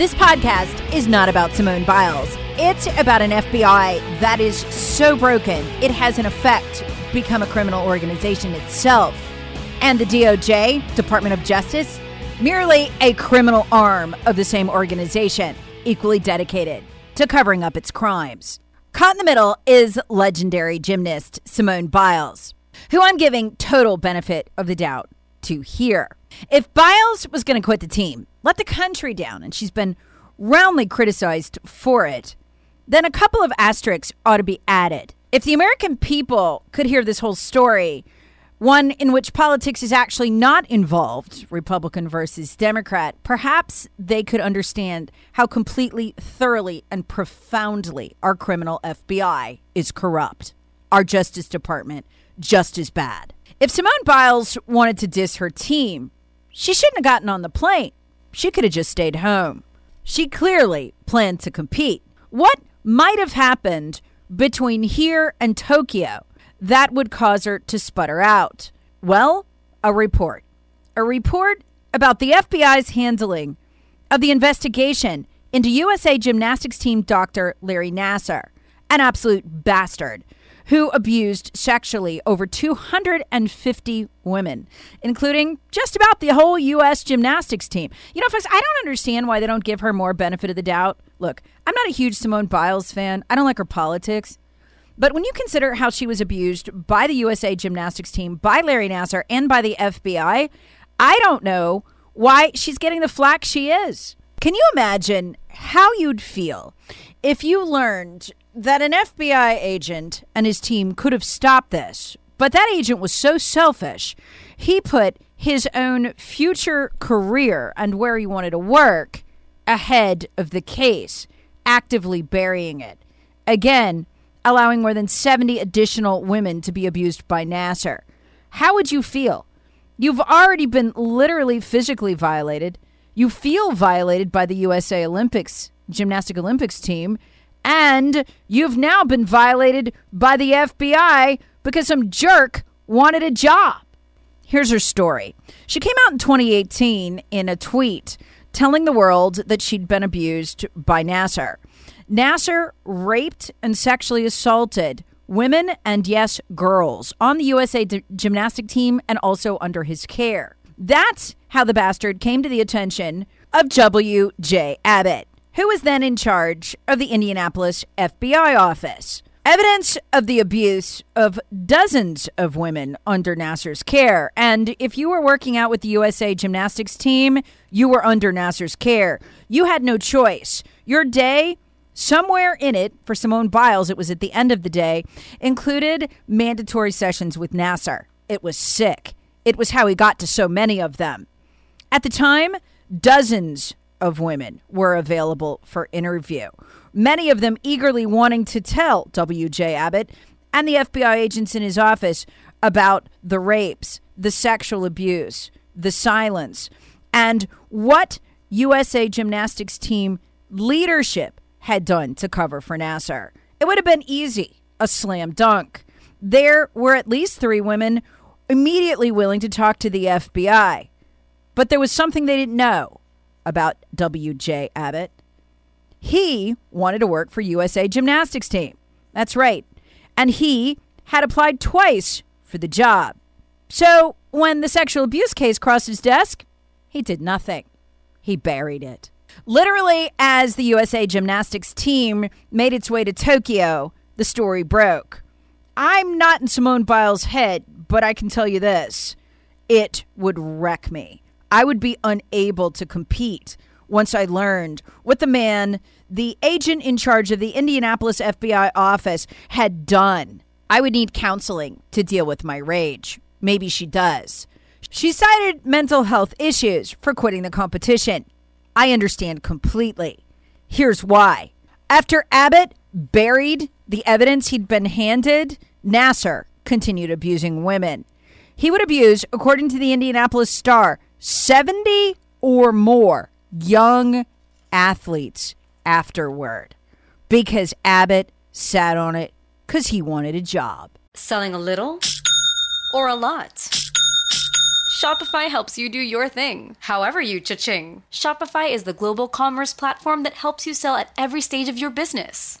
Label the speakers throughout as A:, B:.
A: This podcast is not about Simone Biles. It's about an FBI that is so broken, it has in effect become a criminal organization itself. And the DOJ, Department of Justice, merely a criminal arm of the same organization, equally dedicated to covering up its crimes. Caught in the middle is legendary gymnast Simone Biles, who I'm giving total benefit of the doubt to here. If Biles was going to quit the team, let the country down, and she's been roundly criticized for it, then a couple of asterisks ought to be added. If the American people could hear this whole story, one in which politics is actually not involved, Republican versus Democrat, perhaps they could understand how completely, thoroughly, and profoundly our criminal FBI is corrupt. Our Justice Department just as bad. If Simone Biles wanted to diss her team, she shouldn't have gotten on the plane. She could have just stayed home. She clearly planned to compete. What might have happened between here and Tokyo that would cause her to sputter out? Well, a report. A report about the FBI's handling of the investigation into USA Gymnastics team doctor Larry Nassar, an absolute bastard who abused sexually over 250 women, including just about the whole U.S. gymnastics team. You know, folks, I don't understand why they don't give her more benefit of the doubt. Look, I'm not a huge Simone Biles fan, I don't like her politics. But when you consider how she was abused by the USA gymnastics team, by Larry Nassar, and by the FBI, I don't know why she's getting the flack she is. Can you imagine how you'd feel if you learned that an FBI agent and his team could have stopped this, but that agent was so selfish, he put his own future career and where he wanted to work ahead of the case, actively burying it. Again, allowing more than 70 additional women to be abused by Nassar. How would you feel? You've already been literally physically violated. You feel violated by the USA Olympics, Gymnastic Olympics team and you've now been violated by the FBI because some jerk wanted a job. Here's her story. She came out in 2018 in a tweet telling the world that she'd been abused by Nassar. Nassar raped and sexually assaulted women and, yes, girls on the USA d- gymnastic team and also under his care. That's how the bastard came to the attention of W.J. Abbott who was then in charge of the Indianapolis FBI office. Evidence of the abuse of dozens of women under Nassar's care. And if you were working out with the USA gymnastics team, you were under Nassar's care. You had no choice. Your day, somewhere in it, for Simone Biles, it was at the end of the day, included mandatory sessions with Nassar. It was sick. It was how he got to so many of them. At the time, dozens of women were available for interview, many of them eagerly wanting to tell W.J. Abbott and the FBI agents in his office about the rapes, the sexual abuse, the silence, and what USA Gymnastics team leadership had done to cover for Nassar. It would have been easy, a slam dunk. There were at least three women immediately willing to talk to the FBI. But there was something they didn't know about W.J. Abbott. He wanted to work for USA Gymnastics team. That's right. And he had applied twice for the job. So when the sexual abuse case crossed his desk, he did nothing. He buried it. Literally, as the USA Gymnastics team made its way to Tokyo, the story broke. I'm not in Simone Biles' head, but I can tell you this it would wreck me. I would be unable to compete once I learned what the man, the agent in charge of the Indianapolis FBI office, had done. I would need counseling to deal with my rage. Maybe she does. She cited mental health issues for quitting the competition. I understand completely. Here's why. After Abbott buried the evidence he'd been handed, Nassar continued abusing women. He would abuse, according to the Indianapolis Star, 70 or more young athletes afterward because Abbott sat on it because he wanted a job.
B: Selling a little or a lot? Shopify helps you do your thing, however you cha-ching. Shopify is the global commerce platform that helps you sell at every stage of your business.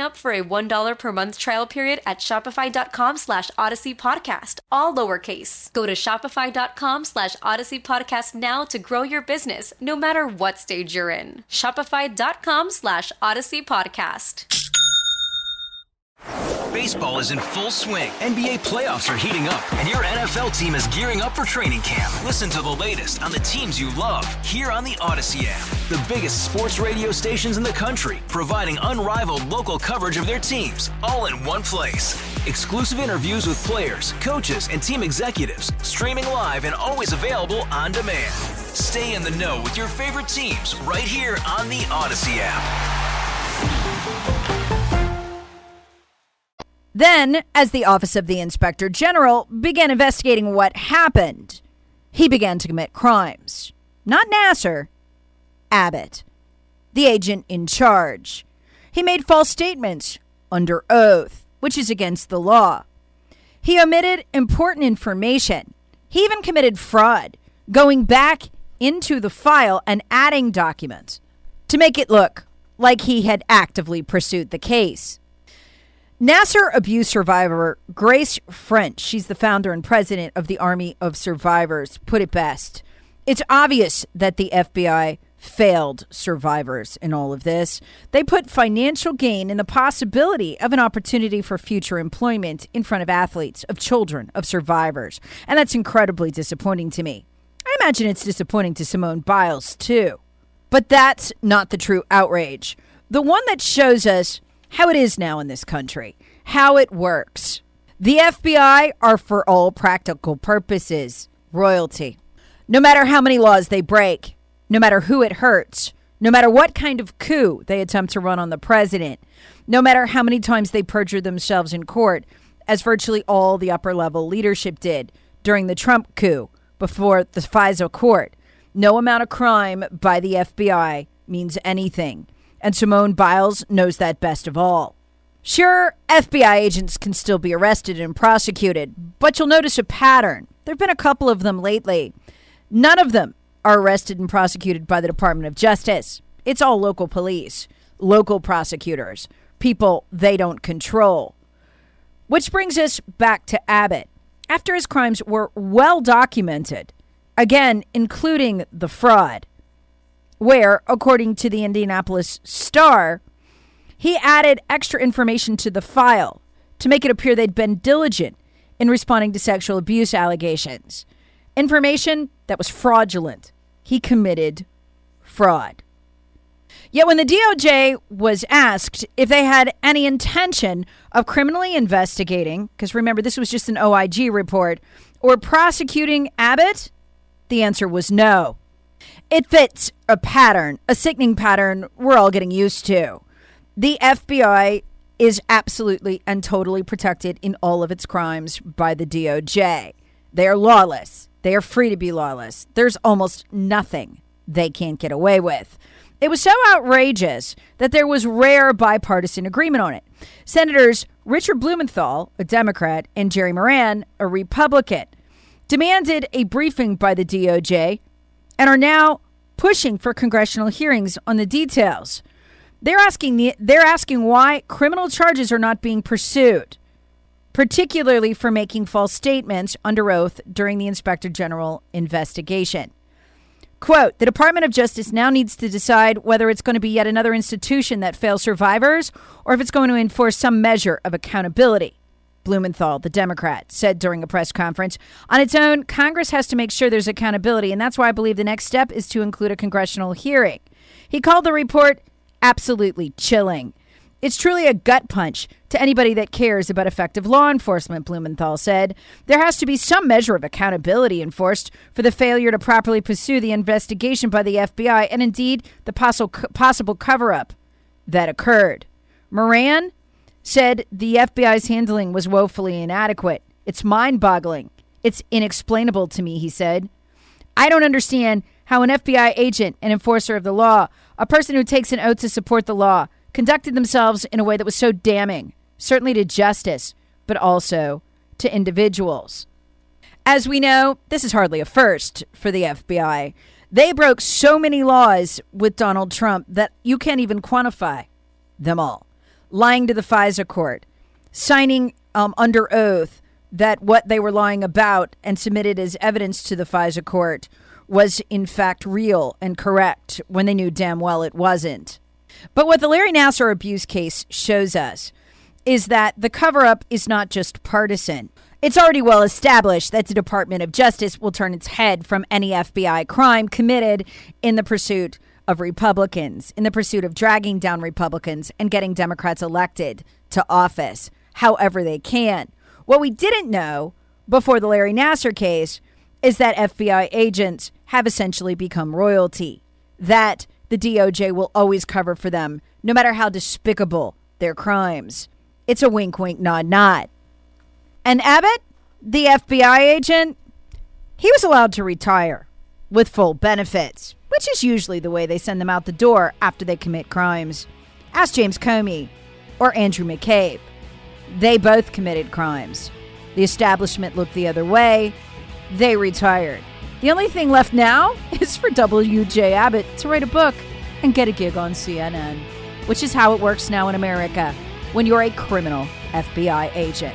B: up for a $1 per month trial period at shopify.com slash odyssey podcast, all lowercase. Go to shopify.com slash odyssey podcast now to grow your business, no matter what stage you're in. Shopify.com slash odyssey podcast.
C: Baseball is in full swing. NBA playoffs are heating up, and your NFL team is gearing up for training camp. Listen to the latest on the teams you love here on the Odyssey app. The biggest sports radio stations in the country, providing unrivaled local coverage of their teams, all in one place. Exclusive interviews with players, coaches, and team executives, streaming live and always available on demand. Stay in the know with your favorite teams right here on the Odyssey app.
A: Then, as the Office of the Inspector General began investigating what happened, he began to commit crimes. Not Nassar, Abbott, the agent in charge. He made false statements under oath, which is against the law. He omitted important information. He even committed fraud, going back into the file and adding documents to make it look like he had actively pursued the case. Nassar abuse survivor Grace French, she's the founder and president of the Army of Survivors, put it best. It's obvious that the FBI failed survivors in all of this. They put financial gain and the possibility of an opportunity for future employment in front of athletes, of children, of survivors. And that's incredibly disappointing to me. I imagine it's disappointing to Simone Biles, too. But that's not the true outrage. The one that shows us how it is now in this country, how it works. The FBI are, for all practical purposes, royalty. No matter how many laws they break, no matter who it hurts, no matter what kind of coup they attempt to run on the president, no matter how many times they perjure themselves in court, as virtually all the upper level leadership did during the Trump coup before the FISA court, no amount of crime by the FBI means anything and Simone Biles knows that best of all. Sure, FBI agents can still be arrested and prosecuted, but you'll notice a pattern. There have been a couple of them lately. None of them are arrested and prosecuted by the Department of Justice. It's all local police, local prosecutors, people they don't control. Which brings us back to Abbott. After his crimes were well documented, again, including the fraud, where, according to the Indianapolis Star, he added extra information to the file to make it appear they'd been diligent in responding to sexual abuse allegations. Information that was fraudulent. He committed fraud. Yet, when the DOJ was asked if they had any intention of criminally investigating, because remember, this was just an OIG report, or prosecuting Abbott, the answer was no. It fits a pattern, a sickening pattern we're all getting used to. The FBI is absolutely and totally protected in all of its crimes by the DOJ. They are lawless. They are free to be lawless. There's almost nothing they can't get away with. It was so outrageous that there was rare bipartisan agreement on it. Senators Richard Blumenthal, a Democrat, and Jerry Moran, a Republican, demanded a briefing by the DOJ and are now pushing for congressional hearings on the details. They're asking the, they're asking why criminal charges are not being pursued, particularly for making false statements under oath during the Inspector General investigation. Quote, the Department of Justice now needs to decide whether it's going to be yet another institution that fails survivors or if it's going to enforce some measure of accountability. Blumenthal, the Democrat, said during a press conference. On its own, Congress has to make sure there's accountability, and that's why I believe the next step is to include a congressional hearing. He called the report absolutely chilling. It's truly a gut punch to anybody that cares about effective law enforcement, Blumenthal said. There has to be some measure of accountability enforced for the failure to properly pursue the investigation by the FBI and indeed the possible, cover up that occurred. Moran said the FBI's handling was woefully inadequate. It's mind boggling. It's inexplainable to me, he said. I don't understand how an FBI agent, an enforcer of the law, a person who takes an oath to support the law, conducted themselves in a way that was so damning, certainly to justice, but also to individuals. As we know, this is hardly a first for the FBI. They broke so many laws with Donald Trump that you can't even quantify them all lying to the FISA court, signing um, under oath that what they were lying about and submitted as evidence to the FISA court was in fact real and correct when they knew damn well it wasn't. But what the Larry Nassar abuse case shows us is that the cover up is not just partisan. It's already well established that the Department of Justice will turn its head from any FBI crime committed in the pursuit of Republicans in the pursuit of dragging down Republicans and getting Democrats elected to office however they can. What we didn't know before the Larry Nassar case is that FBI agents have essentially become royalty, that the DOJ will always cover for them, no matter how despicable their crimes. It's a wink, wink, nod, nod. And Abbott, the FBI agent, he was allowed to retire with full benefits which is usually the way they send them out the door after they commit crimes. Ask James Comey or Andrew McCabe. They both committed crimes. The establishment looked the other way. They retired. The only thing left now is for W.J. Abbott to write a book and get a gig on CNN, which is how it works now in America when you're a criminal FBI agent.